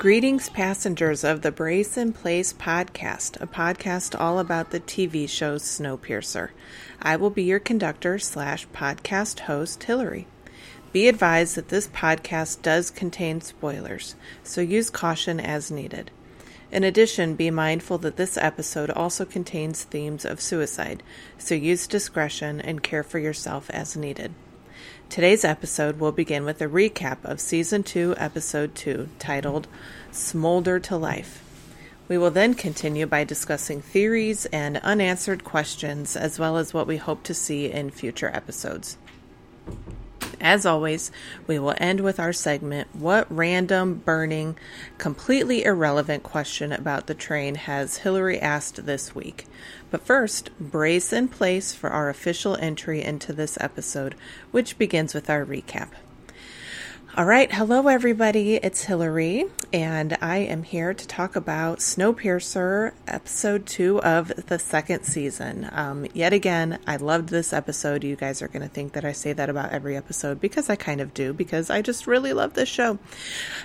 Greetings, passengers of the Brace in Place podcast, a podcast all about the TV show Snowpiercer. I will be your conductor slash podcast host, Hillary. Be advised that this podcast does contain spoilers, so use caution as needed. In addition, be mindful that this episode also contains themes of suicide, so use discretion and care for yourself as needed. Today's episode will begin with a recap of Season 2, Episode 2, titled Smolder to Life. We will then continue by discussing theories and unanswered questions, as well as what we hope to see in future episodes. As always, we will end with our segment What random, burning, completely irrelevant question about the train has Hillary asked this week? But first, brace in place for our official entry into this episode, which begins with our recap. All right, hello everybody. It's Hillary, and I am here to talk about Snowpiercer, episode two of the second season. Um, yet again, I loved this episode. You guys are going to think that I say that about every episode because I kind of do, because I just really love this show.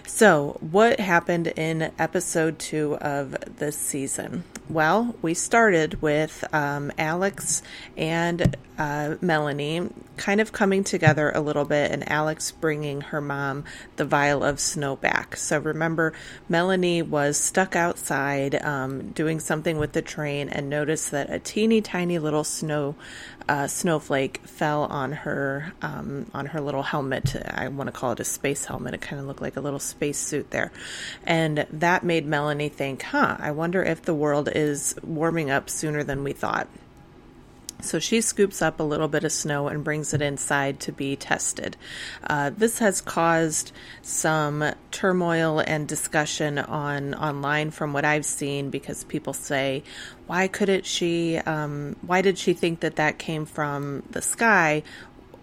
So, what happened in episode two of this season? Well, we started with um, Alex and uh, Melanie kind of coming together a little bit, and Alex bringing her mom the vial of snow back. So remember, Melanie was stuck outside um, doing something with the train and noticed that a teeny tiny little snow uh, snowflake fell on her um, on her little helmet. I want to call it a space helmet. It kind of looked like a little space suit there, and that made Melanie think, "Huh, I wonder if the world is warming up sooner than we thought." So she scoops up a little bit of snow and brings it inside to be tested. Uh, this has caused some turmoil and discussion on online from what I've seen because people say, why couldn't she? Um, why did she think that that came from the sky?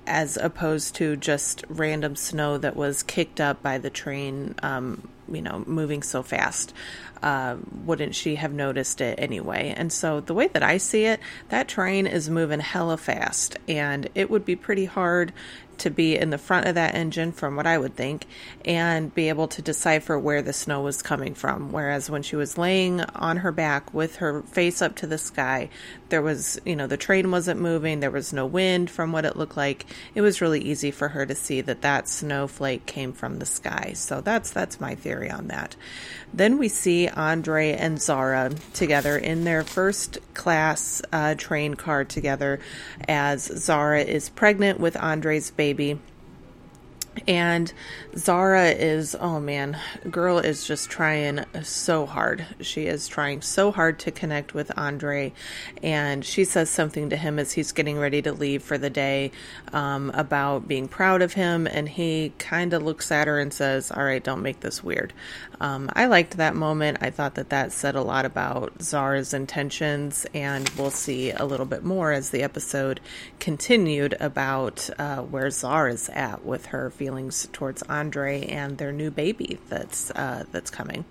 As opposed to just random snow that was kicked up by the train, um, you know, moving so fast uh, wouldn't she have noticed it anyway? And so, the way that I see it, that train is moving hella fast, and it would be pretty hard to be in the front of that engine, from what I would think, and be able to decipher where the snow was coming from. Whereas when she was laying on her back with her face up to the sky, there was, you know, the train wasn't moving, there was no wind from what it looked like. It was really easy for her to see that that snowflake came from the sky. So that's that's my theory on that. Then we see Andre and Zara together in their first class uh, train car together as Zara is pregnant with Andre's baby baby and Zara is, oh man, girl is just trying so hard. She is trying so hard to connect with Andre. And she says something to him as he's getting ready to leave for the day um, about being proud of him. And he kind of looks at her and says, All right, don't make this weird. Um, I liked that moment. I thought that that said a lot about Zara's intentions. And we'll see a little bit more as the episode continued about uh, where Zara's at with her feelings towards Andre and their new baby that's uh, that's coming.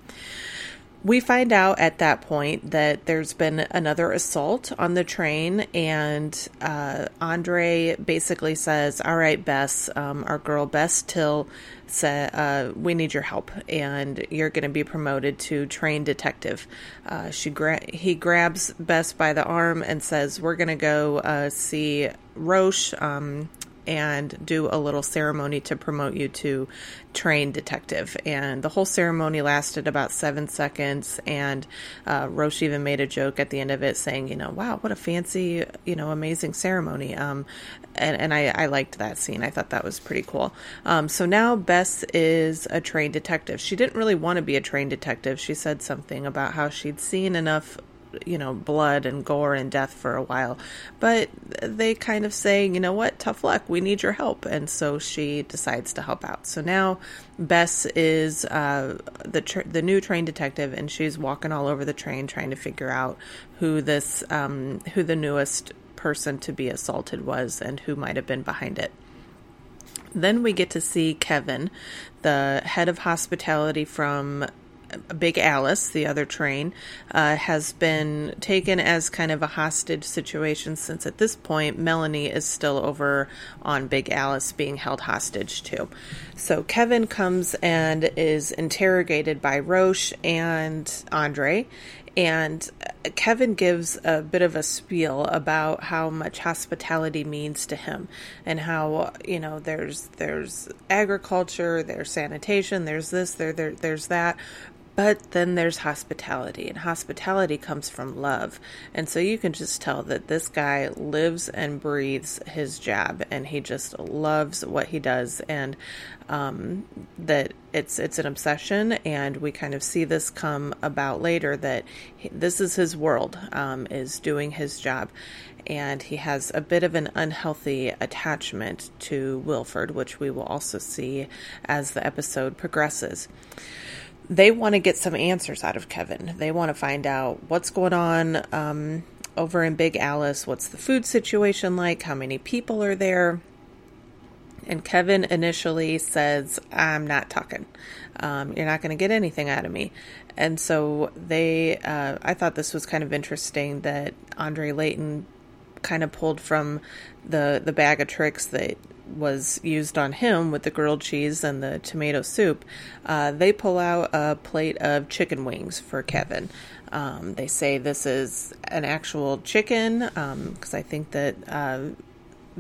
We find out at that point that there's been another assault on the train, and uh, Andre basically says, "All right, Bess, um, our girl Bess Till, say, uh, we need your help, and you're going to be promoted to train detective." Uh, she gra- he grabs Bess by the arm and says, "We're going to go uh, see Roche." Um, and do a little ceremony to promote you to trained detective. And the whole ceremony lasted about seven seconds. And uh, Roche even made a joke at the end of it saying, you know, wow, what a fancy, you know, amazing ceremony. Um, and, and I, I, liked that scene. I thought that was pretty cool. Um, so now Bess is a trained detective. She didn't really want to be a trained detective. She said something about how she'd seen enough you know, blood and gore and death for a while. But they kind of say, you know what, tough luck, we need your help. And so she decides to help out. So now Bess is uh, the tr- the new train detective, and she's walking all over the train trying to figure out who this um, who the newest person to be assaulted was and who might have been behind it. Then we get to see Kevin, the head of hospitality from Big Alice, the other train, uh, has been taken as kind of a hostage situation since at this point Melanie is still over on Big Alice being held hostage too. So Kevin comes and is interrogated by Roche and Andre, and Kevin gives a bit of a spiel about how much hospitality means to him and how you know there's there's agriculture, there's sanitation, there's this, there, there there's that, but then there's hospitality, and hospitality comes from love. And so you can just tell that this guy lives and breathes his job, and he just loves what he does, and um, that it's it's an obsession. And we kind of see this come about later that he, this is his world, um, is doing his job, and he has a bit of an unhealthy attachment to Wilford, which we will also see as the episode progresses they want to get some answers out of Kevin. They want to find out what's going on um, over in Big Alice. What's the food situation like? How many people are there? And Kevin initially says, I'm not talking. Um, you're not going to get anything out of me. And so they, uh, I thought this was kind of interesting that Andre Layton kind of pulled from the the bag of tricks that was used on him with the grilled cheese and the tomato soup, uh, they pull out a plate of chicken wings for Kevin. Um, they say this is an actual chicken because um, I think that uh,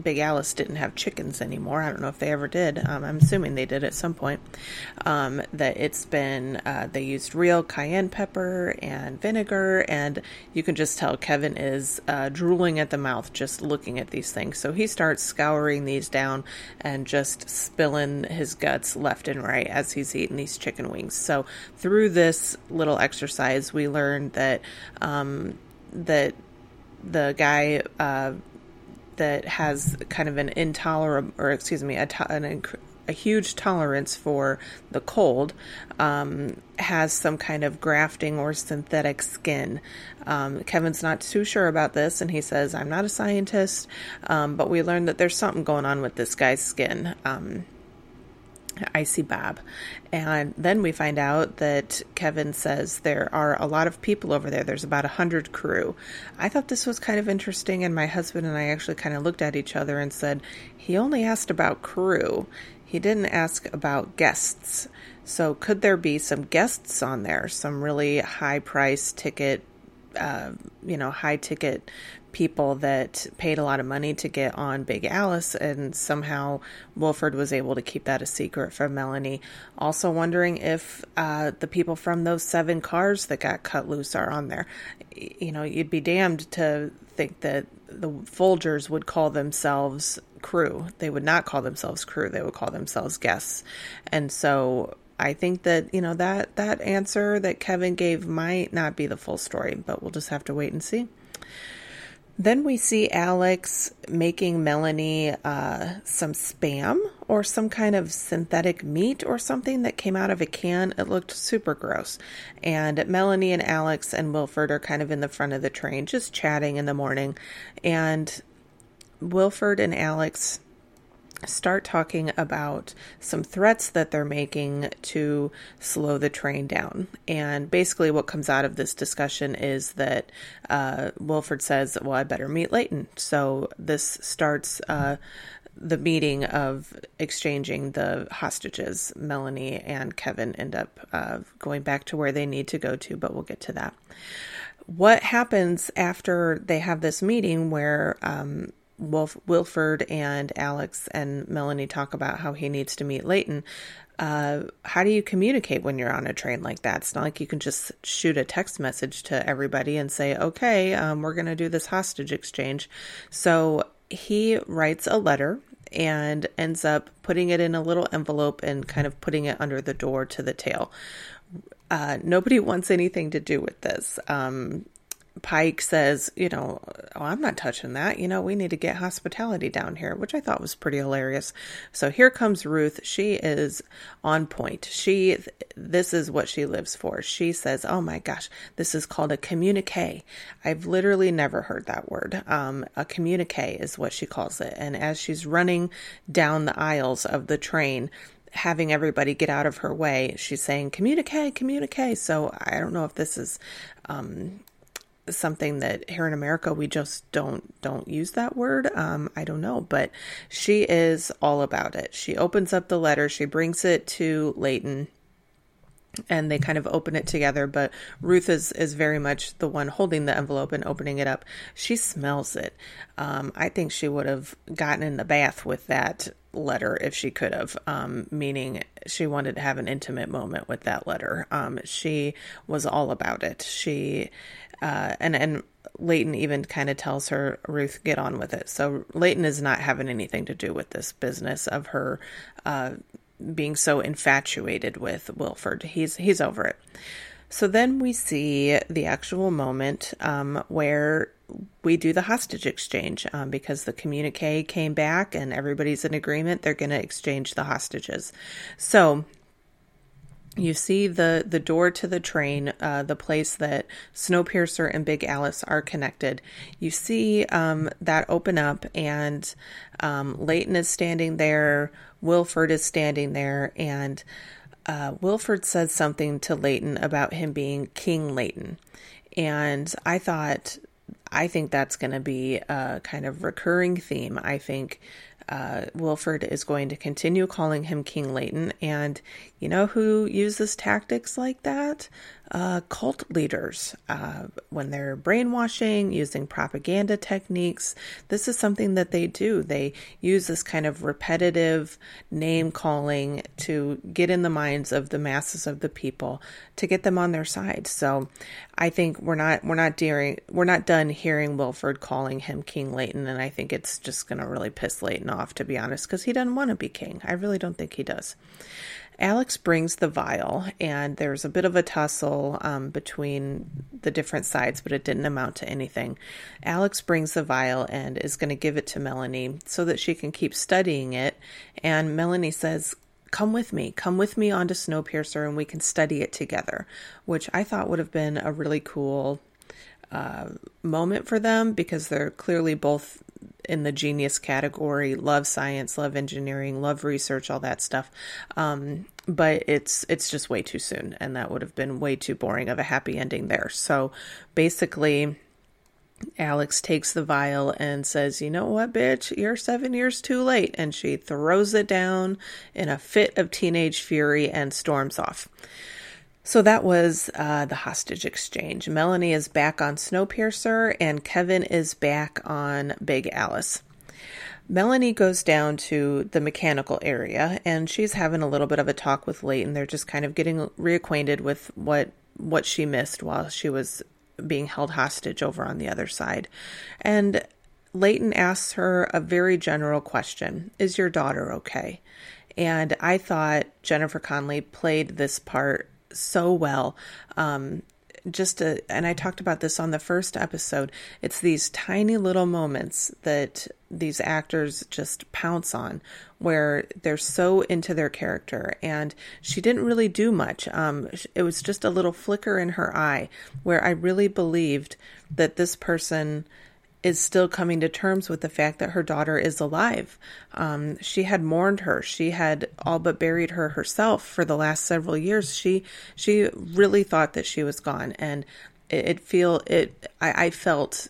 Big Alice didn't have chickens anymore. I don't know if they ever did. Um, I'm assuming they did at some point. Um, that it's been, uh, they used real cayenne pepper and vinegar, and you can just tell Kevin is uh, drooling at the mouth just looking at these things. So he starts scouring these down and just spilling his guts left and right as he's eating these chicken wings. So through this little exercise, we learned that um, that the guy uh, that has kind of an intolerable, or excuse me, a, an, a huge tolerance for the cold um, has some kind of grafting or synthetic skin. Um, Kevin's not too sure about this, and he says, I'm not a scientist, um, but we learned that there's something going on with this guy's skin. Um, Icy Bob. And then we find out that Kevin says there are a lot of people over there. There's about a hundred crew. I thought this was kind of interesting, and my husband and I actually kind of looked at each other and said, he only asked about crew. He didn't ask about guests. So could there be some guests on there? Some really high price ticket uh, you know, high ticket people that paid a lot of money to get on Big Alice, and somehow Wilford was able to keep that a secret from Melanie. Also, wondering if uh, the people from those seven cars that got cut loose are on there. You know, you'd be damned to think that the Folgers would call themselves crew. They would not call themselves crew, they would call themselves guests. And so I think that, you know, that that answer that Kevin gave might not be the full story, but we'll just have to wait and see. Then we see Alex making Melanie uh, some spam or some kind of synthetic meat or something that came out of a can. It looked super gross. And Melanie and Alex and Wilford are kind of in the front of the train, just chatting in the morning. And Wilford and Alex start talking about some threats that they're making to slow the train down. And basically, what comes out of this discussion is that uh, Wilford says, Well, I better meet Layton. So this starts. Uh, the meeting of exchanging the hostages, Melanie and Kevin end up uh, going back to where they need to go to, but we'll get to that. What happens after they have this meeting where um, Wolf, Wilford and Alex and Melanie talk about how he needs to meet Layton. Uh, how do you communicate when you're on a train like that? It's not like you can just shoot a text message to everybody and say, okay, um, we're going to do this hostage exchange. So he writes a letter and ends up putting it in a little envelope and kind of putting it under the door to the tail. Uh, nobody wants anything to do with this. Um, Pike says, you know, oh, I'm not touching that. You know, we need to get hospitality down here, which I thought was pretty hilarious. So here comes Ruth. She is on point. She, this is what she lives for. She says, oh my gosh, this is called a communique. I've literally never heard that word. Um, a communique is what she calls it. And as she's running down the aisles of the train, having everybody get out of her way. She's saying, communicate, communicate. So I don't know if this is um, something that here in America we just don't don't use that word. Um, I don't know, but she is all about it. She opens up the letter, she brings it to Layton and they kind of open it together but ruth is is very much the one holding the envelope and opening it up she smells it um, i think she would have gotten in the bath with that letter if she could have um, meaning she wanted to have an intimate moment with that letter um, she was all about it she uh, and and Layton even kind of tells her, Ruth, get on with it. So Layton is not having anything to do with this business of her uh, being so infatuated with Wilford. He's he's over it. So then we see the actual moment um, where we do the hostage exchange um, because the communique came back and everybody's in agreement. They're going to exchange the hostages. So you see the the door to the train, uh, the place that Snowpiercer and Big Alice are connected. You see um, that open up, and um, Layton is standing there. Wilford is standing there, and uh, Wilford says something to Layton about him being King Layton, and I thought, I think that's going to be a kind of recurring theme. I think uh, Wilford is going to continue calling him King Layton. And you know who uses tactics like that? uh, cult leaders uh, when they're brainwashing, using propaganda techniques. This is something that they do. They use this kind of repetitive name calling to get in the minds of the masses of the people to get them on their side. So I think we're not we're not daring we're not done hearing Wilford calling him King Layton, and I think it's just going to really piss Layton off, to be honest, because he doesn't want to be king. I really don't think he does. Alex brings the vial, and there's a bit of a tussle um, between the different sides, but it didn't amount to anything. Alex brings the vial and is going to give it to Melanie so that she can keep studying it. And Melanie says, Come with me, come with me onto Snowpiercer, and we can study it together, which I thought would have been a really cool uh, moment for them because they're clearly both in the genius category love science love engineering love research all that stuff um, but it's it's just way too soon and that would have been way too boring of a happy ending there so basically Alex takes the vial and says, You know what, bitch? You're seven years too late. And she throws it down in a fit of teenage fury and storms off. So that was uh, the hostage exchange. Melanie is back on Snowpiercer, and Kevin is back on Big Alice. Melanie goes down to the mechanical area, and she's having a little bit of a talk with Layton. They're just kind of getting reacquainted with what what she missed while she was being held hostage over on the other side. And Layton asks her a very general question Is your daughter okay? And I thought Jennifer Connelly played this part so well. Um, just to, and I talked about this on the first episode. It's these tiny little moments that these actors just pounce on where they're so into their character and she didn't really do much um, it was just a little flicker in her eye where i really believed that this person is still coming to terms with the fact that her daughter is alive. Um, she had mourned her. She had all but buried her herself for the last several years. She she really thought that she was gone, and it, it feel it. I, I felt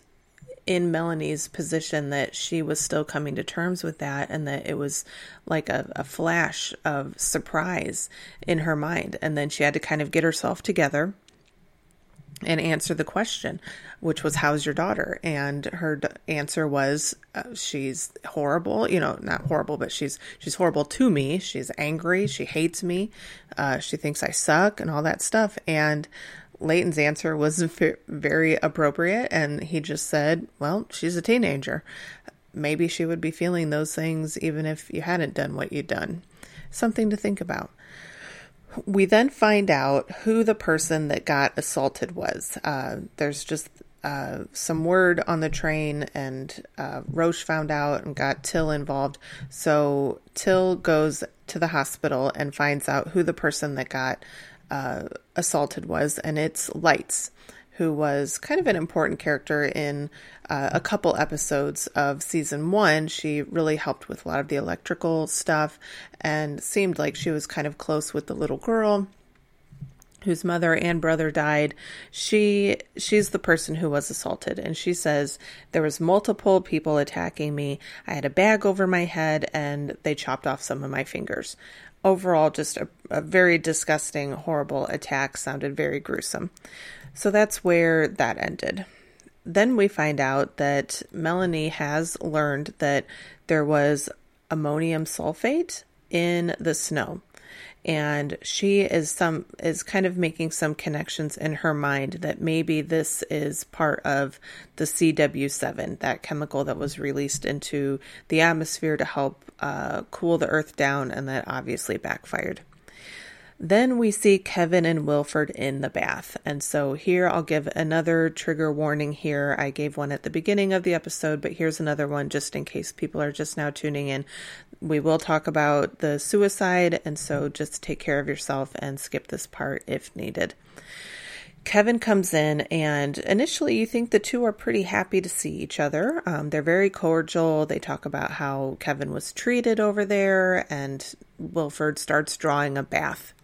in Melanie's position that she was still coming to terms with that, and that it was like a, a flash of surprise in her mind, and then she had to kind of get herself together and answer the question, which was, How's your daughter? And her d- answer was, uh, She's horrible. You know, not horrible, but she's she's horrible to me. She's angry. She hates me. Uh, she thinks I suck and all that stuff. And Layton's answer was very appropriate. And he just said, Well, she's a teenager. Maybe she would be feeling those things even if you hadn't done what you'd done. Something to think about. We then find out who the person that got assaulted was. Uh, there's just uh, some word on the train, and uh, Roche found out and got Till involved. So Till goes to the hospital and finds out who the person that got uh, assaulted was, and it's Lights. Who was kind of an important character in uh, a couple episodes of season one. She really helped with a lot of the electrical stuff and seemed like she was kind of close with the little girl whose mother and brother died. She she's the person who was assaulted and she says there was multiple people attacking me. I had a bag over my head and they chopped off some of my fingers. Overall just a, a very disgusting horrible attack. Sounded very gruesome so that's where that ended then we find out that melanie has learned that there was ammonium sulfate in the snow and she is some is kind of making some connections in her mind that maybe this is part of the CW7, that chemical that was released into the atmosphere to help uh, cool the Earth down, and that obviously backfired. Then we see Kevin and Wilford in the bath. And so here I'll give another trigger warning here. I gave one at the beginning of the episode, but here's another one just in case people are just now tuning in. We will talk about the suicide, and so just take care of yourself and skip this part if needed. Kevin comes in, and initially you think the two are pretty happy to see each other. Um, they're very cordial. They talk about how Kevin was treated over there, and Wilford starts drawing a bath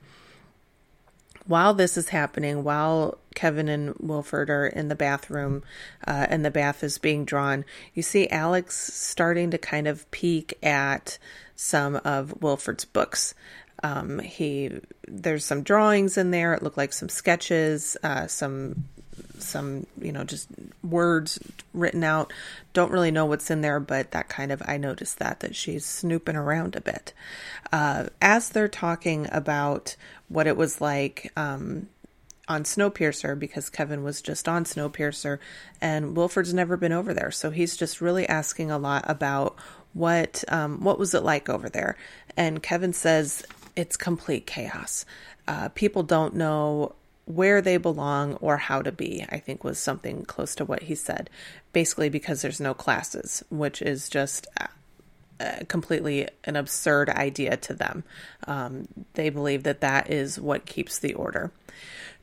while this is happening, while Kevin and Wilford are in the bathroom uh, and the bath is being drawn, you see Alex starting to kind of peek at some of Wilford's books. Um, he there's some drawings in there. It looked like some sketches, uh, some some you know just words written out. Don't really know what's in there, but that kind of I noticed that that she's snooping around a bit. Uh, as they're talking about what it was like um, on Snowpiercer, because Kevin was just on Snowpiercer, and Wilford's never been over there, so he's just really asking a lot about what um, what was it like over there. And Kevin says it's complete chaos. Uh, people don't know where they belong or how to be, I think was something close to what he said. Basically, because there's no classes, which is just completely an absurd idea to them. Um, they believe that that is what keeps the order.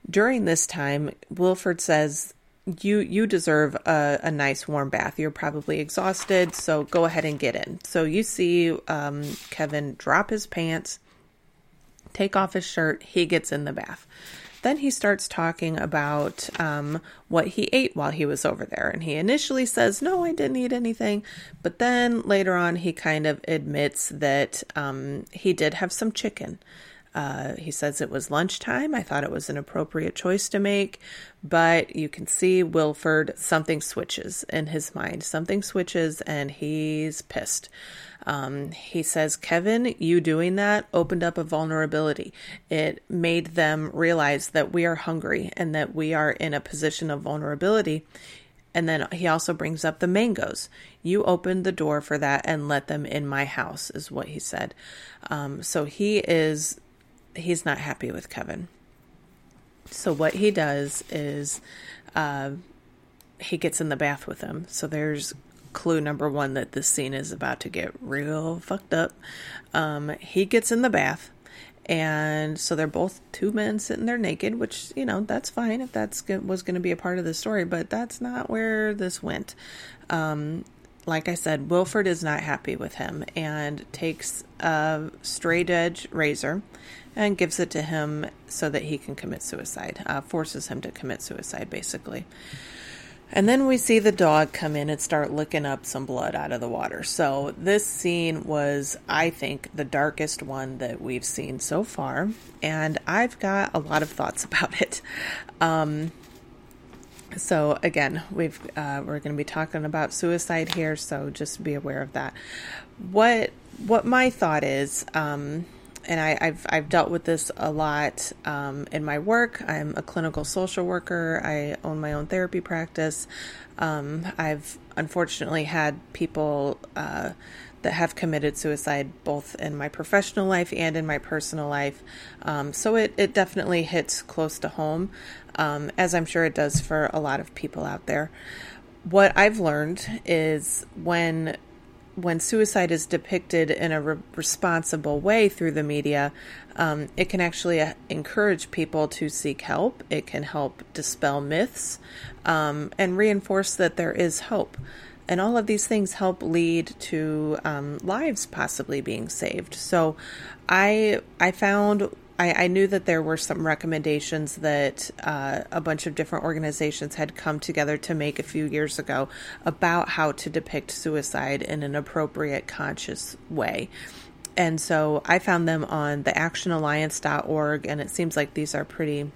During this time, Wilford says, you you deserve a, a, nice warm bath. You're probably exhausted, so go ahead and get in. So you see um, Kevin drop his pants, take off his shirt. He gets in the bath. Then he starts talking about um, what he ate while he was over there. And he initially says, No, I didn't eat anything. But then later on, he kind of admits that um, he did have some chicken. Uh, he says it was lunchtime. I thought it was an appropriate choice to make, but you can see Wilford, something switches in his mind. Something switches, and he's pissed. Um, he says, Kevin, you doing that opened up a vulnerability. It made them realize that we are hungry and that we are in a position of vulnerability. And then he also brings up the mangoes. You opened the door for that and let them in my house, is what he said. Um, so he is, he's not happy with Kevin. So what he does is, uh, he gets in the bath with him. So there's clue number one that this scene is about to get real fucked up. Um, he gets in the bath, and so they're both two men sitting there naked, which you know that's fine if that's was going to be a part of the story, but that's not where this went. Um, like I said, Wilford is not happy with him and takes a straight edge razor and gives it to him so that he can commit suicide, uh, forces him to commit suicide, basically. And then we see the dog come in and start licking up some blood out of the water. So this scene was, I think, the darkest one that we've seen so far. And I've got a lot of thoughts about it. Um, so again, we've uh, we're going to be talking about suicide here, so just be aware of that. What what my thought is, um, and I, have I've dealt with this a lot um, in my work. I'm a clinical social worker. I own my own therapy practice. Um, I've unfortunately had people uh, that have committed suicide both in my professional life and in my personal life. Um, so it, it definitely hits close to home, um, as I'm sure it does for a lot of people out there. What I've learned is when when suicide is depicted in a re- responsible way through the media, um, it can actually uh, encourage people to seek help. It can help dispel myths um, and reinforce that there is hope. And all of these things help lead to um, lives possibly being saved. So, I I found I, I, knew that there were some recommendations that uh, a bunch of different organizations had come together to make a few years ago about how to depict suicide in an appropriate, conscious way. And so I found them on the actionalliance.org, and it seems like these are pretty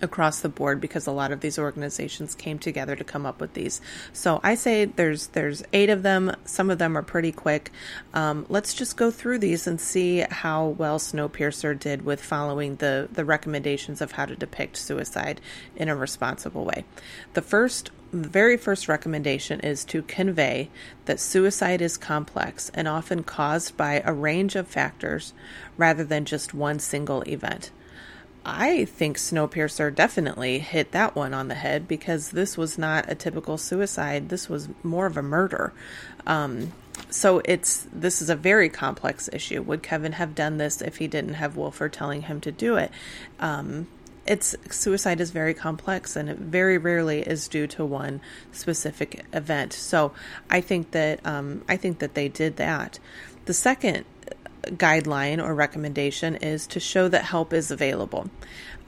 across the board because a lot of these organizations came together to come up with these. So I say there's there's eight of them. Some of them are pretty quick. Um, let's just go through these and see how well Snowpiercer did with following the the recommendations of how to depict suicide in a responsible way. The first the very first recommendation is to convey that suicide is complex and often caused by a range of factors rather than just one single event. I think Snowpiercer definitely hit that one on the head because this was not a typical suicide. This was more of a murder. Um, so it's this is a very complex issue. Would Kevin have done this if he didn't have Wolford telling him to do it? Um, it's suicide is very complex and it very rarely is due to one specific event. So I think that um, I think that they did that. The second guideline or recommendation is to show that help is available.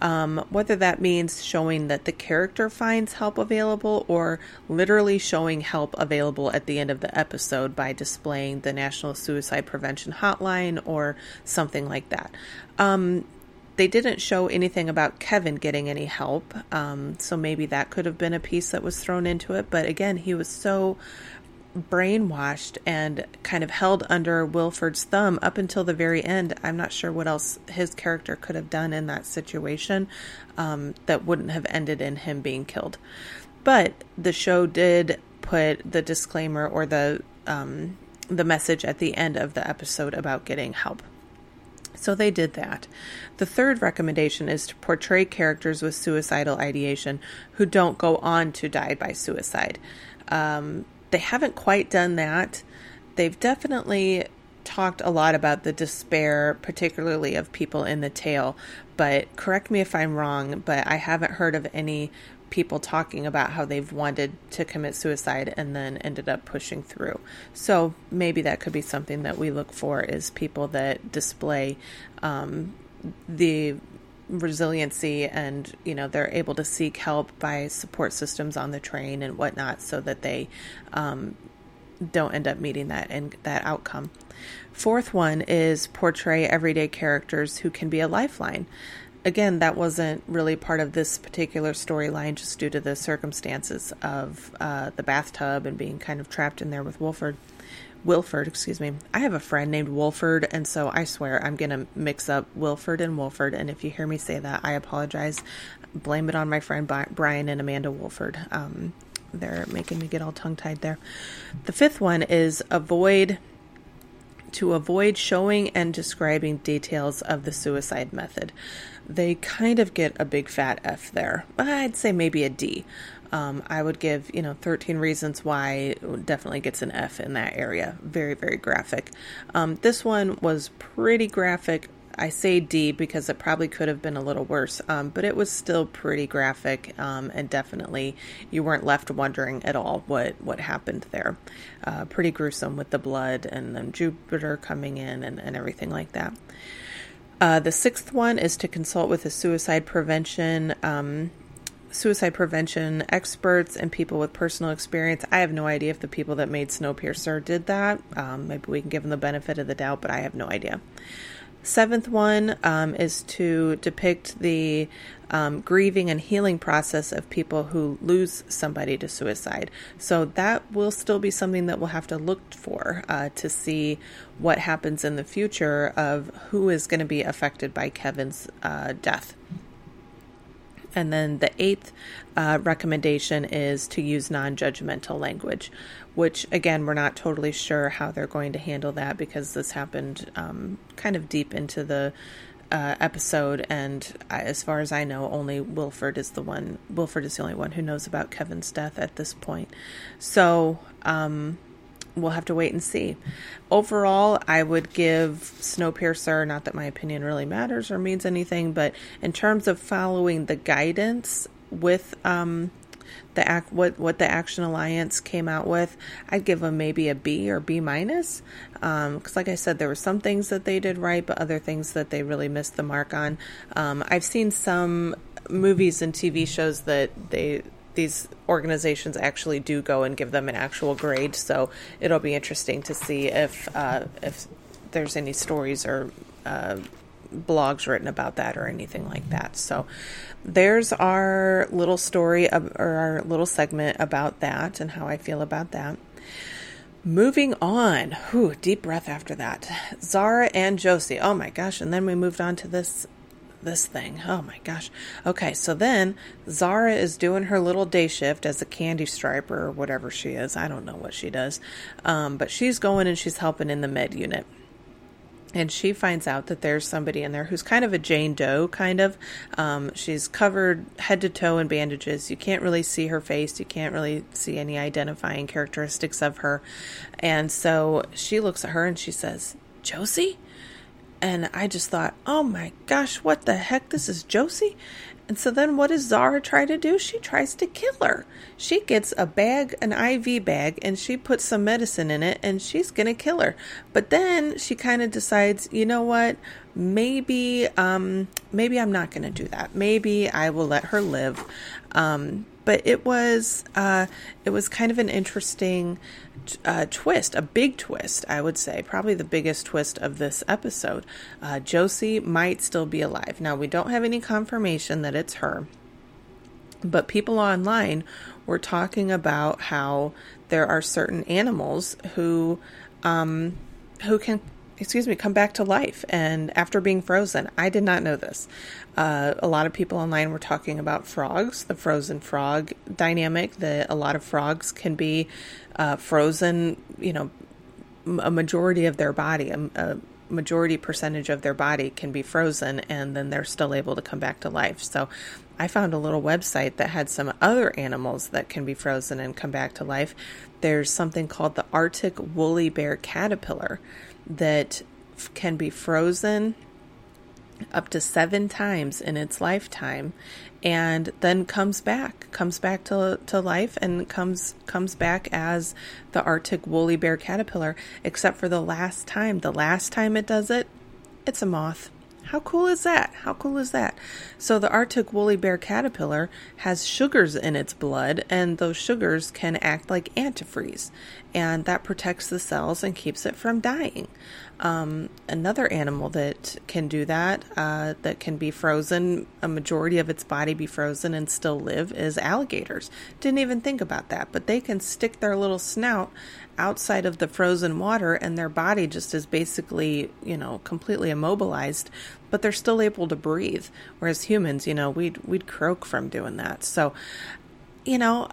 Um, whether that means showing that the character finds help available or literally showing help available at the end of the episode by displaying the National Suicide Prevention Hotline or something like that. Um, they didn't show anything about Kevin getting any help, um, so maybe that could have been a piece that was thrown into it. But again, he was so brainwashed and kind of held under Wilford's thumb up until the very end. I'm not sure what else his character could have done in that situation um, that wouldn't have ended in him being killed. But the show did put the disclaimer or the um, the message at the end of the episode about getting help. So they did that. The third recommendation is to portray characters with suicidal ideation who don't go on to die by suicide. Um, they haven't quite done that. They've definitely talked a lot about the despair, particularly of people in the tail. But correct me if I'm wrong, but I haven't heard of any people talking about how they've wanted to commit suicide and then ended up pushing through. So maybe that could be something that we look for is people that display um, the resiliency and you know they're able to seek help by support systems on the train and whatnot so that they um, don't end up meeting that and that outcome. Fourth one is portray everyday characters who can be a lifeline. Again that wasn't really part of this particular storyline just due to the circumstances of uh, the bathtub and being kind of trapped in there with wolford Wilford, excuse me. I have a friend named Wolford, and so I swear I'm going to mix up Wilford and Wolford. And if you hear me say that, I apologize. Blame it on my friend Brian and Amanda Wolford. Um, they're making me get all tongue tied there. The fifth one is avoid to avoid showing and describing details of the suicide method. They kind of get a big fat F there. I'd say maybe a D. Um, I would give, you know, 13 Reasons Why definitely gets an F in that area. Very, very graphic. Um, this one was pretty graphic. I say D because it probably could have been a little worse, um, but it was still pretty graphic, um, and definitely you weren't left wondering at all what what happened there. Uh, pretty gruesome with the blood and then Jupiter coming in and, and everything like that. Uh, the sixth one is to consult with a suicide prevention um, suicide prevention experts and people with personal experience. I have no idea if the people that made Snowpiercer did that. Um, maybe we can give them the benefit of the doubt, but I have no idea. Seventh one um, is to depict the um, grieving and healing process of people who lose somebody to suicide. So that will still be something that we'll have to look for uh, to see what happens in the future of who is going to be affected by Kevin's uh, death. And then the eighth uh, recommendation is to use non judgmental language, which again, we're not totally sure how they're going to handle that because this happened um, kind of deep into the uh, episode. And I, as far as I know, only Wilford is the one, Wilford is the only one who knows about Kevin's death at this point. So, um, we'll have to wait and see. Overall, I would give Snowpiercer, not that my opinion really matters or means anything, but in terms of following the guidance with um, the act what what the Action Alliance came out with, I'd give them maybe a B or B minus. Because, um, like I said, there were some things that they did right, but other things that they really missed the mark on. Um, I've seen some movies and TV shows that they these organizations actually do go and give them an actual grade. So it'll be interesting to see if uh, if there's any stories or uh, blogs written about that or anything like that. So there's our little story of, or our little segment about that and how I feel about that. Moving on, whew, deep breath after that. Zara and Josie. Oh my gosh! And then we moved on to this this thing. Oh my gosh. Okay, so then Zara is doing her little day shift as a candy striper or whatever she is. I don't know what she does. Um, but she's going and she's helping in the med unit. And she finds out that there's somebody in there who's kind of a Jane Doe, kind of. Um, she's covered head to toe in bandages. You can't really see her face. You can't really see any identifying characteristics of her. And so she looks at her and she says, Josie? And I just thought, oh my gosh, what the heck? This is Josie? And so then what does Zara try to do? She tries to kill her. She gets a bag, an IV bag, and she puts some medicine in it and she's going to kill her. But then she kind of decides, you know what? Maybe um maybe I'm not going to do that. Maybe I will let her live. Um but it was uh it was kind of an interesting uh, twist, a big twist, I would say, probably the biggest twist of this episode. Uh, Josie might still be alive. Now, we don't have any confirmation that it's her, but people online were talking about how there are certain animals who, um, who can excuse me, come back to life and after being frozen. I did not know this. Uh, a lot of people online were talking about frogs, the frozen frog dynamic, that a lot of frogs can be uh, frozen, you know, a majority of their body, a, a, majority percentage of their body can be frozen and then they're still able to come back to life. So I found a little website that had some other animals that can be frozen and come back to life. There's something called the Arctic woolly bear caterpillar that f- can be frozen up to seven times in its lifetime and then comes back comes back to, to life and comes comes back as the arctic woolly bear caterpillar except for the last time the last time it does it it's a moth how cool is that? How cool is that? So, the Arctic woolly bear caterpillar has sugars in its blood, and those sugars can act like antifreeze, and that protects the cells and keeps it from dying. Um, another animal that can do that, uh, that can be frozen, a majority of its body be frozen and still live, is alligators. Didn't even think about that, but they can stick their little snout outside of the frozen water and their body just is basically, you know, completely immobilized, but they're still able to breathe. Whereas humans, you know, we'd we'd croak from doing that. So, you know,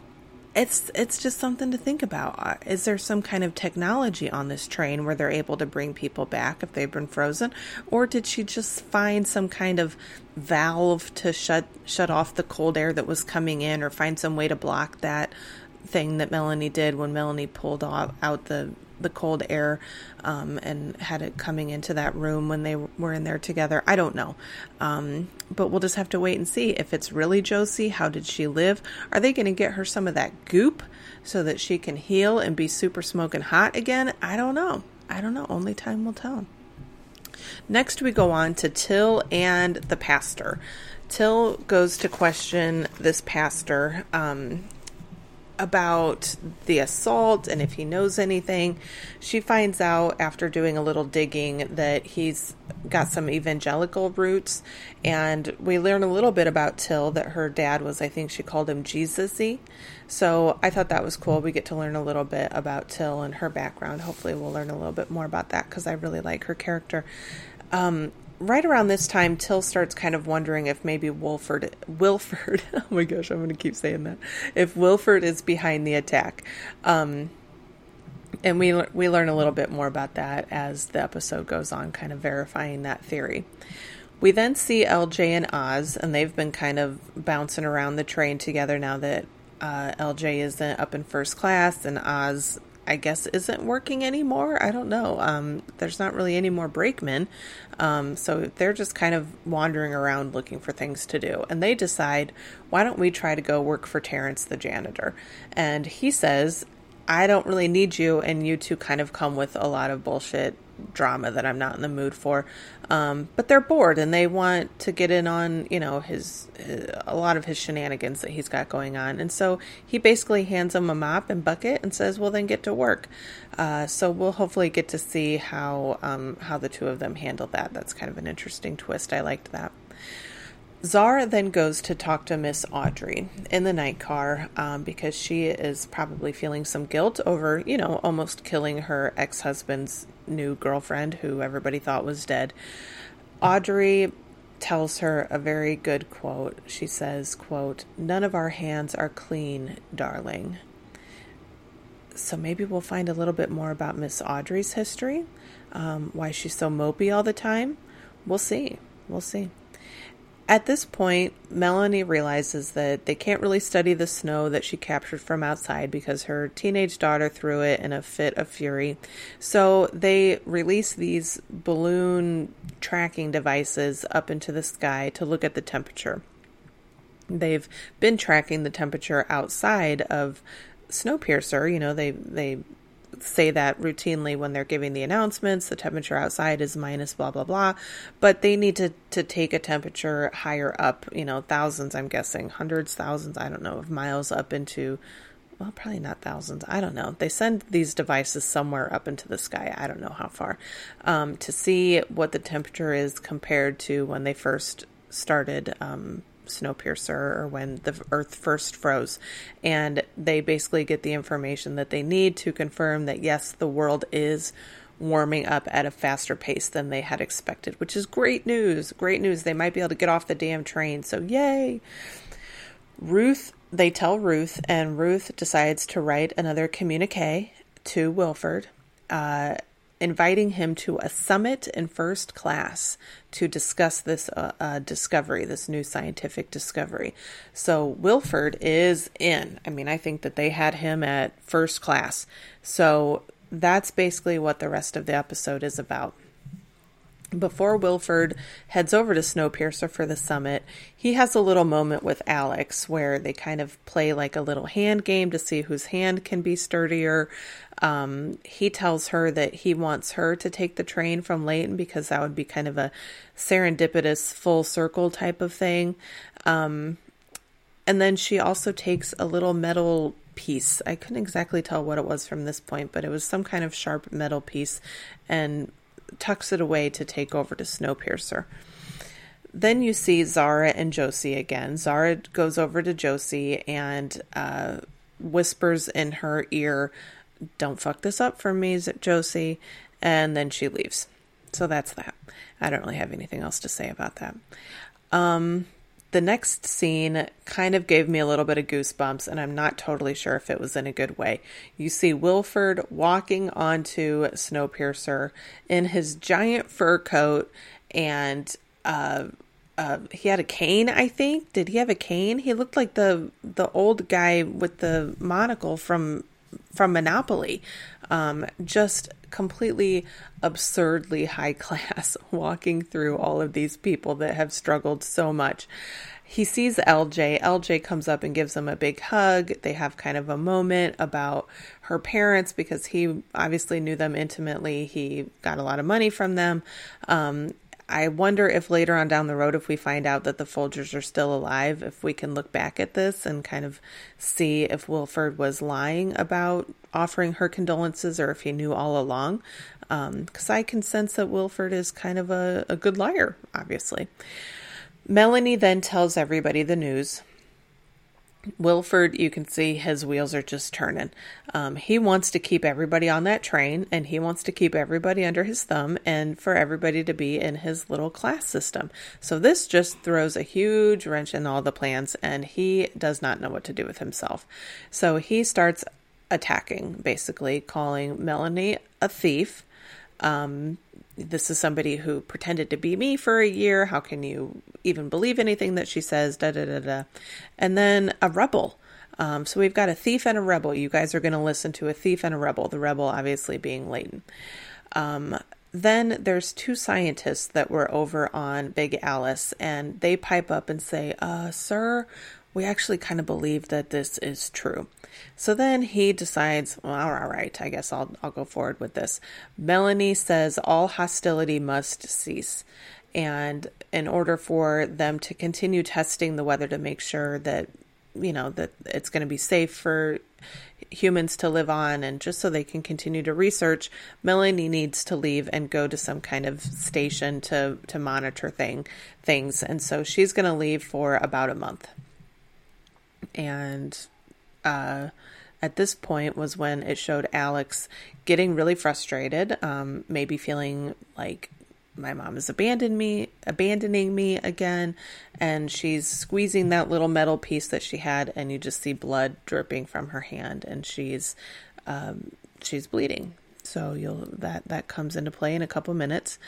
it's it's just something to think about. Uh, is there some kind of technology on this train where they're able to bring people back if they've been frozen, or did she just find some kind of valve to shut shut off the cold air that was coming in, or find some way to block that? thing that Melanie did when Melanie pulled off, out the the cold air um, and had it coming into that room when they were in there together. I don't know. Um, but we'll just have to wait and see. If it's really Josie, how did she live? Are they going to get her some of that goop so that she can heal and be super smoking hot again? I don't know. I don't know. Only time will tell. Next, we go on to Till and the pastor. Till goes to question this pastor. Um, about the assault and if he knows anything. She finds out after doing a little digging that he's got some evangelical roots, and we learn a little bit about Till that her dad was, I think she called him Jesusy. So I thought that was cool. We get to learn a little bit about Till and her background. Hopefully, we'll learn a little bit more about that because I really like her character. Um, right around this time, Till starts kind of wondering if maybe Wolford, Wilford, oh my gosh, I'm going to keep saying that, if Wilford is behind the attack. Um, and we we learn a little bit more about that as the episode goes on, kind of verifying that theory. We then see LJ and Oz, and they've been kind of bouncing around the train together now that uh, LJ isn't up in first class and Oz I guess isn't working anymore. I don't know. Um, there's not really any more brakemen. Um, so they're just kind of wandering around looking for things to do. And they decide, why don't we try to go work for Terrence the janitor? And he says, I don't really need you, and you two kind of come with a lot of bullshit drama that I'm not in the mood for. Um, but they're bored and they want to get in on, you know, his, his, a lot of his shenanigans that he's got going on. And so he basically hands them a mop and bucket and says, "Well, then get to work." Uh, so we'll hopefully get to see how um, how the two of them handle that. That's kind of an interesting twist. I liked that. Zarah then goes to talk to Miss Audrey in the night car um, because she is probably feeling some guilt over, you know, almost killing her ex husband's new girlfriend who everybody thought was dead. Audrey tells her a very good quote. She says, quote, "None of our hands are clean, darling." So maybe we'll find a little bit more about Miss Audrey's history, um, why she's so mopey all the time. We'll see. We'll see. At this point, Melanie realizes that they can't really study the snow that she captured from outside because her teenage daughter threw it in a fit of fury. So they release these balloon tracking devices up into the sky to look at the temperature. They've been tracking the temperature outside of Snowpiercer. You know, they they say that routinely when they're giving the announcements. The temperature outside is minus blah blah blah, but they need to to take a temperature higher up. You know, thousands. I'm guessing hundreds, thousands. I don't know of miles up into. Well, probably not thousands. I don't know. They send these devices somewhere up into the sky. I don't know how far um, to see what the temperature is compared to when they first started um, Snowpiercer or when the Earth first froze. And they basically get the information that they need to confirm that yes, the world is warming up at a faster pace than they had expected, which is great news. Great news. They might be able to get off the damn train. So, yay. Ruth, they tell Ruth, and Ruth decides to write another communique to Wilford. Uh, inviting him to a summit in first class to discuss this uh, uh, discovery, this new scientific discovery. So Wilford is in. I mean, I think that they had him at first class. So that's basically what the rest of the episode is about. Before Wilford heads over to Snowpiercer for the summit, he has a little moment with Alex where they kind of play like a little hand game to see whose hand can be sturdier. Um, he tells her that he wants her to take the train from Layton because that would be kind of a serendipitous full circle type of thing. Um, and then she also takes a little metal piece. I couldn't exactly tell what it was from this point, but it was some kind of sharp metal piece and tucks it away to take over to Snowpiercer. Then you see Zarah and Josie again. Zarah goes over to Josie and uh, whispers in her ear, Don't fuck this up for me, Josie. And then she leaves. So that's that. I don't really have anything else to say about that. Um, the next scene kind of gave me a little bit of goosebumps, and I'm not totally sure if it was in a good way. You see Wilford walking onto Snowpiercer in his giant fur coat, and uh, uh, he had a cane. I think. Did he have a cane? He looked like the the old guy with the monocle from from Monopoly. Um, just completely absurdly high class walking through all of these people that have struggled so much. He sees LJ. LJ comes up and gives him a big hug. They have kind of a moment about her parents because he obviously knew them intimately. He got a lot of money from them. Um, I wonder if later on down the road, if we find out that the Folgers are still alive, if we can look back at this and kind of see if Wilford was lying about offering her condolences or if he knew all along. Because um, I can sense that Wilford is kind of a, a good liar, obviously. Melanie then tells everybody the news. Wilford, you can see his wheels are just turning. Um, he wants to keep everybody on that train and he wants to keep everybody under his thumb and for everybody to be in his little class system. So this just throws a huge wrench in all the plans and he does not know what to do with himself. So he starts attacking, basically, calling Melanie a thief. Um, this is somebody who pretended to be me for a year. How can you even believe anything that she says? Da da da da. And then a rebel. Um, so we've got a thief and a rebel. You guys are going to listen to a thief and a rebel, the rebel obviously being Layton. Um, then there's two scientists that were over on Big Alice, and they pipe up and say, uh, Sir, we actually kind of believe that this is true. So then he decides, well, all right, I guess I'll, I'll go forward with this. Melanie says all hostility must cease. And in order for them to continue testing the weather to make sure that, you know, that it's going to be safe for humans to live on and just so they can continue to research melanie needs to leave and go to some kind of station to to monitor thing things and so she's going to leave for about a month and uh at this point was when it showed alex getting really frustrated um maybe feeling like my mom is abandoning me abandoning me again and she's squeezing that little metal piece that she had and you just see blood dripping from her hand and she's um, she's bleeding so you'll that that comes into play in a couple minutes.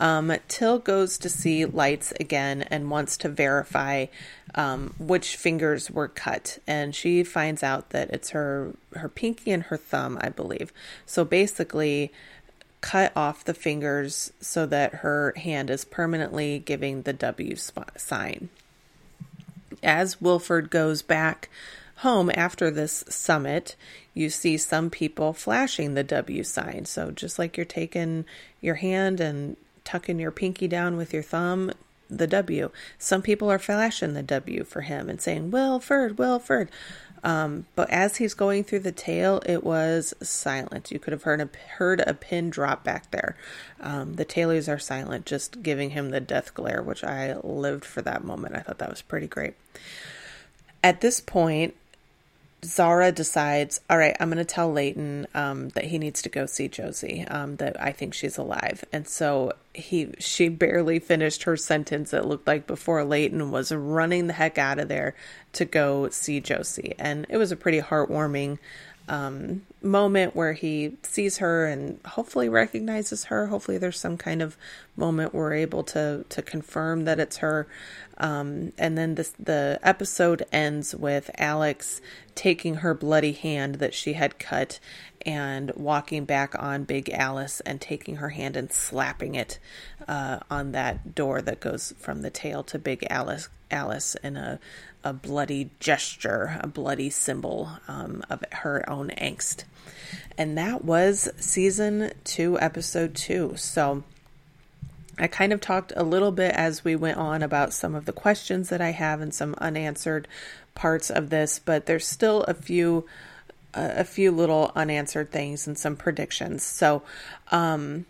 Um, till goes to see lights again and wants to verify um, which fingers were cut. And she finds out that it's her her pinky and her thumb i believe. So basically cut off the fingers so that her hand is permanently giving the W sign. As Wilford goes back home after this summit, you see some people flashing the W sign. So just like you're taking your hand and tucking your pinky down with your thumb, the W. Some people are flashing the W for him and saying, Wilford, Wilford. Um, but as he's going through the tail, it was silent. You could have heard a, heard a pin drop back there. Um, the tailors are silent, just giving him the death glare, which I lived for that moment. I thought that was pretty great. At this point, Zarah decides, all right, I'm going to tell Layton um, that he needs to go see Josie. Um, that I think she's alive, and so he she barely finished her sentence. It looked like before Layton was running the heck out of there to go see Josie, and it was a pretty heartwarming um, moment where he sees her and hopefully recognizes her. Hopefully, there's some kind of moment we're able to to confirm that it's her. Um, and then this, the episode ends with Alex taking her bloody hand that she had cut and walking back on Big Alice and taking her hand and slapping it uh, on that door that goes from the tail to Big Alice Alice in a a bloody gesture, a bloody symbol um, of her own angst. And that was season two, episode two. So I kind of talked a little bit as we went on about some of the questions that I have and some unanswered parts of this, but there's still a few a few little unanswered things and some predictions. So, um,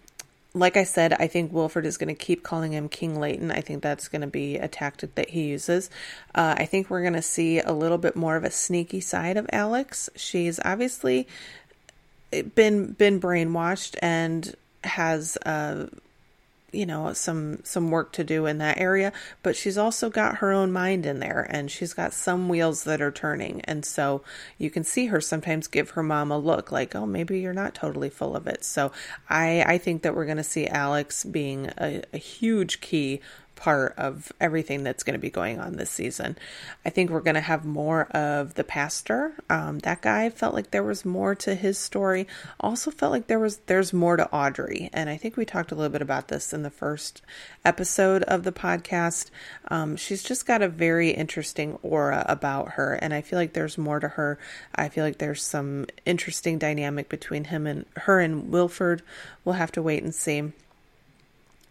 like I said, I think Wilford is going to keep calling him King Layton. I think that's going to be a tactic that he uses. Uh, I think we're going to see a little bit more of a sneaky side of Alex. She's obviously been been brainwashed and has uh, you know some some work to do in that area but she's also got her own mind in there and she's got some wheels that are turning. And so you can see her sometimes give her mom a look like oh maybe you're not totally full of it. So i i think that we're going to see alex being a, a huge key part of everything that's going to be going on this season. I think we're going to have more of the pastor. Um, that guy felt like there was more to his story. Also felt like there was there's more to Audrey, and I think we talked a little bit about this in the first episode of the podcast. Um, she's just got a very interesting aura about her, and I feel like there's more to her. I feel like there's some interesting dynamic between him and her and Wilford. We'll have to wait and see.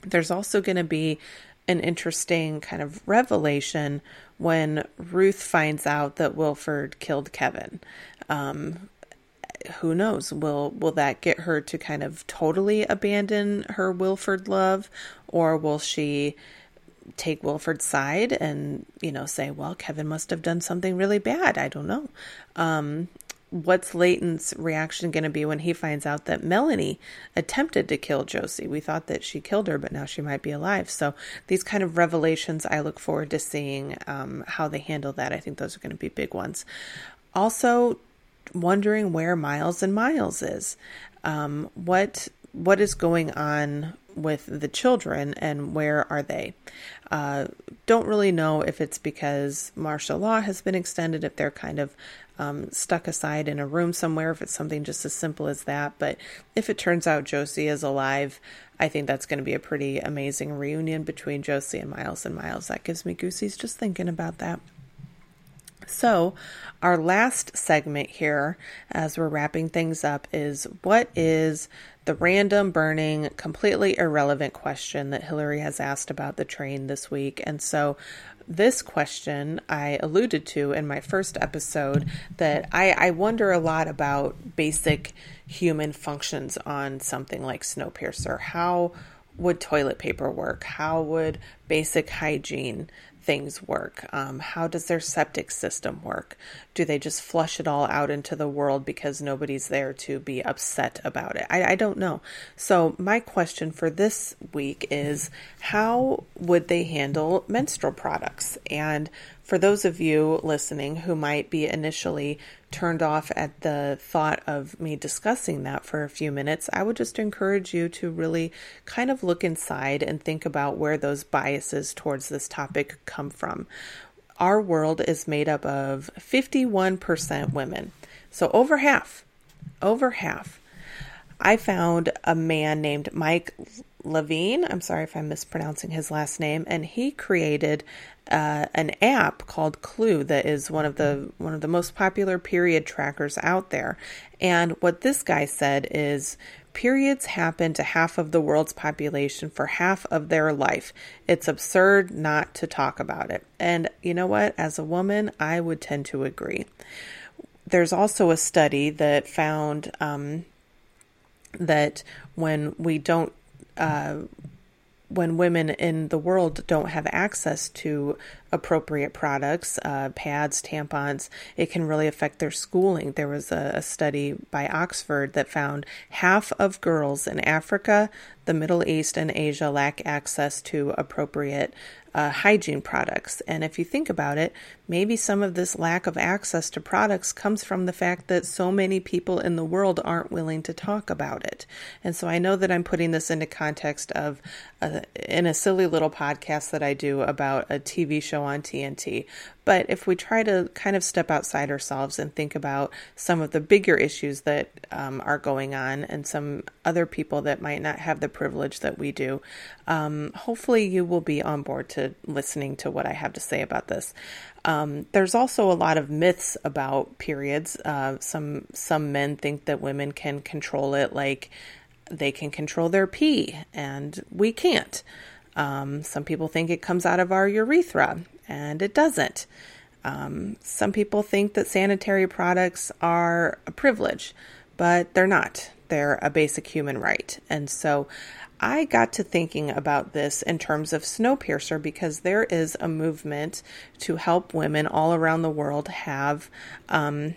There's also going to be an interesting kind of revelation when Ruth finds out that Wilford killed Kevin. Um, who knows? Will will that get her to kind of totally abandon her Wilford love, or will she take Wilford's side and you know say, well, Kevin must have done something really bad. I don't know. Um, what's Layton's reaction going to be when he finds out that Melanie attempted to kill Josie? We thought that she killed her, but now she might be alive. So these kind of revelations, I look forward to seeing um, how they handle that. I think those are going to be big ones. Also, wondering where Miles and Miles is. Um, what what is going on with the children and where are they? Uh, don't really know if it's because martial law has been extended, if they're kind of um, stuck aside in a room somewhere, if it's something just as simple as that. But if it turns out Josie is alive, I think that's going to be a pretty amazing reunion between Josie and Miles and Miles. That gives me goosies just thinking about that. So, our last segment here, as we're wrapping things up, is what is the random, burning, completely irrelevant question that Hillary has asked about the train this week? And so, this question I alluded to in my first episode that I, I wonder a lot about basic human functions on something like Snowpiercer. How would toilet paper work? How would basic hygiene things work? Um, how does their septic system work? Do they just flush it all out into the world because nobody's there to be upset about it? I, I don't know. So, my question for this week is how would they handle menstrual products? And for those of you listening who might be initially turned off at the thought of me discussing that for a few minutes, I would just encourage you to really kind of look inside and think about where those biases towards this topic come from. Our world is made up of 51% women. So over half, over half. I found a man named Mike LaVigne. I'm sorry if I'm mispronouncing his last name, and he created uh, an app called Clue that is one of the one of the most popular period trackers out there. And what this guy said is periods happen to half of the world's population for half of their life. It's absurd not to talk about it. And you know what? As a woman, I would tend to agree. There's also a study that found um, that when we don't uh, when women in the world don't have access to appropriate products, uh, pads, tampons, it can really affect their schooling. There was a, a, study by Oxford that found half of girls in Africa, the Middle East, and Asia lack access to appropriate uh, hygiene products. And if you think about it, maybe some of this lack of access to products comes from the fact that so many people in the world aren't willing to talk about it. And so I know that I'm putting this into context of uh, in a silly little podcast that I do about a TV show on TNT. But if we try to kind of step outside ourselves and think about some of the bigger issues that um, are going on and some other people that might not have the privilege that we do, um, hopefully you will be on board to listening to what I have to say about this. Um, there's also a lot of myths about periods. Uh, some some men think that women can control it, like they can control their pee, and we can't. Um, some people think it comes out of our urethra, and it doesn't. Um, some people think that sanitary products are a privilege, but they're not. They're a basic human right. And so I got to thinking about this in terms of Snowpiercer because there is a movement to help women all around the world have um,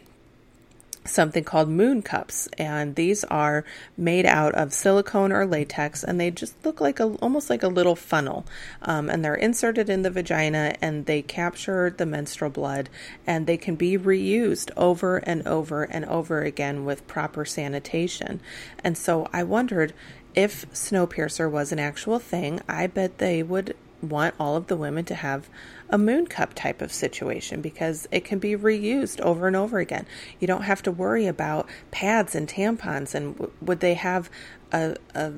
something called moon cups and these are made out of silicone or latex and they just look like a almost like a little funnel. Um, and they're inserted in the vagina and they capture the menstrual blood and they can be reused over and over and over again with proper sanitation. And so i wondered if snowpiercer was an actual thing i bet they would want all of the women to have a moon cup type of situation because it can be reused over and over again. You don't have to worry about pads and tampons and w- would they have a, a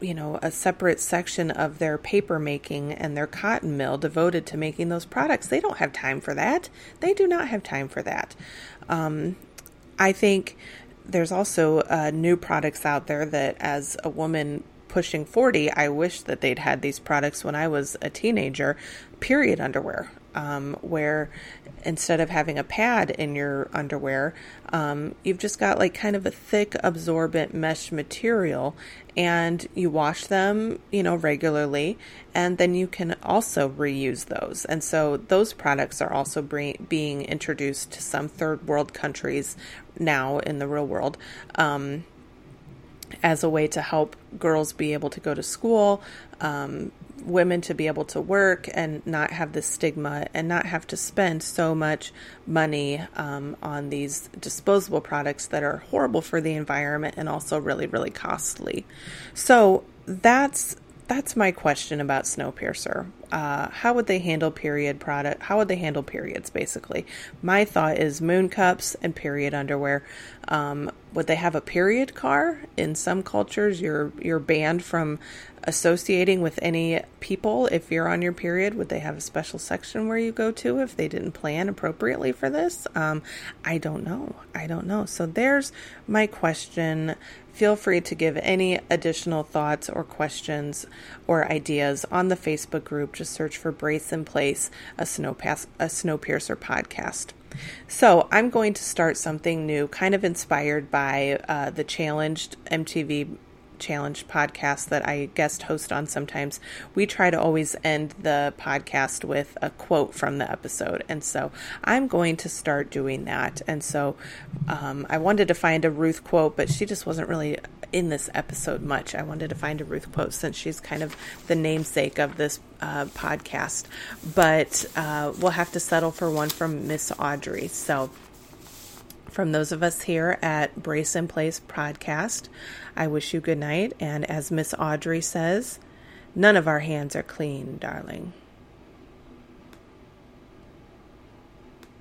you know a separate section of their paper making and their cotton mill devoted to making those products. They don't have time for that. They do not have time for that. Um, I think there's also uh, new products out there that, as a woman pushing 40, I wish that they'd had these products when I was a teenager, period underwear, um, where instead of having a pad in your underwear, um, you've just got like kind of a thick absorbent mesh material and you wash them, you know, regularly, and then you can also reuse those. And so those products are also being introduced to some third world countries now in the real world. Um, as a way to help girls be able to go to school, um, women to be able to work and not have this stigma and not have to spend so much money um, on these disposable products that are horrible for the environment and also really, really costly. So that's that's my question about Snowpiercer. Uh, how would they handle period product? How would they handle periods? Basically, my thought is moon cups and period underwear. Um, would they have a period car? In some cultures, you're you're banned from associating with any people if you're on your period. Would they have a special section where you go to if they didn't plan appropriately for this? Um, I don't know. I don't know. So there's my question. Feel free to give any additional thoughts or questions or ideas on the Facebook group. Just search for Brace in Place, a Snow Pass, a Snowpiercer podcast. So I'm going to start something new, kind of inspired by uh, the challenged MTV Challenge podcast that I guest host on sometimes, we try to always end the podcast with a quote from the episode. And so I'm going to start doing that. And so um, I wanted to find a Ruth quote, but she just wasn't really in this episode much. I wanted to find a Ruth quote since she's kind of the namesake of this uh, podcast. But uh, we'll have to settle for one from Miss Audrey. So from those of us here at Brace in Place podcast, I wish you good night. And as Miss Audrey says, none of our hands are clean, darling.